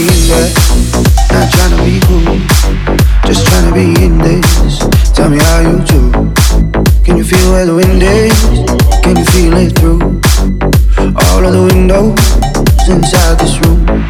be in not trying to be cool. Just trying to be in this. Tell me how you do. Can you feel where the wind is? Can you feel it through all of the windows inside this room?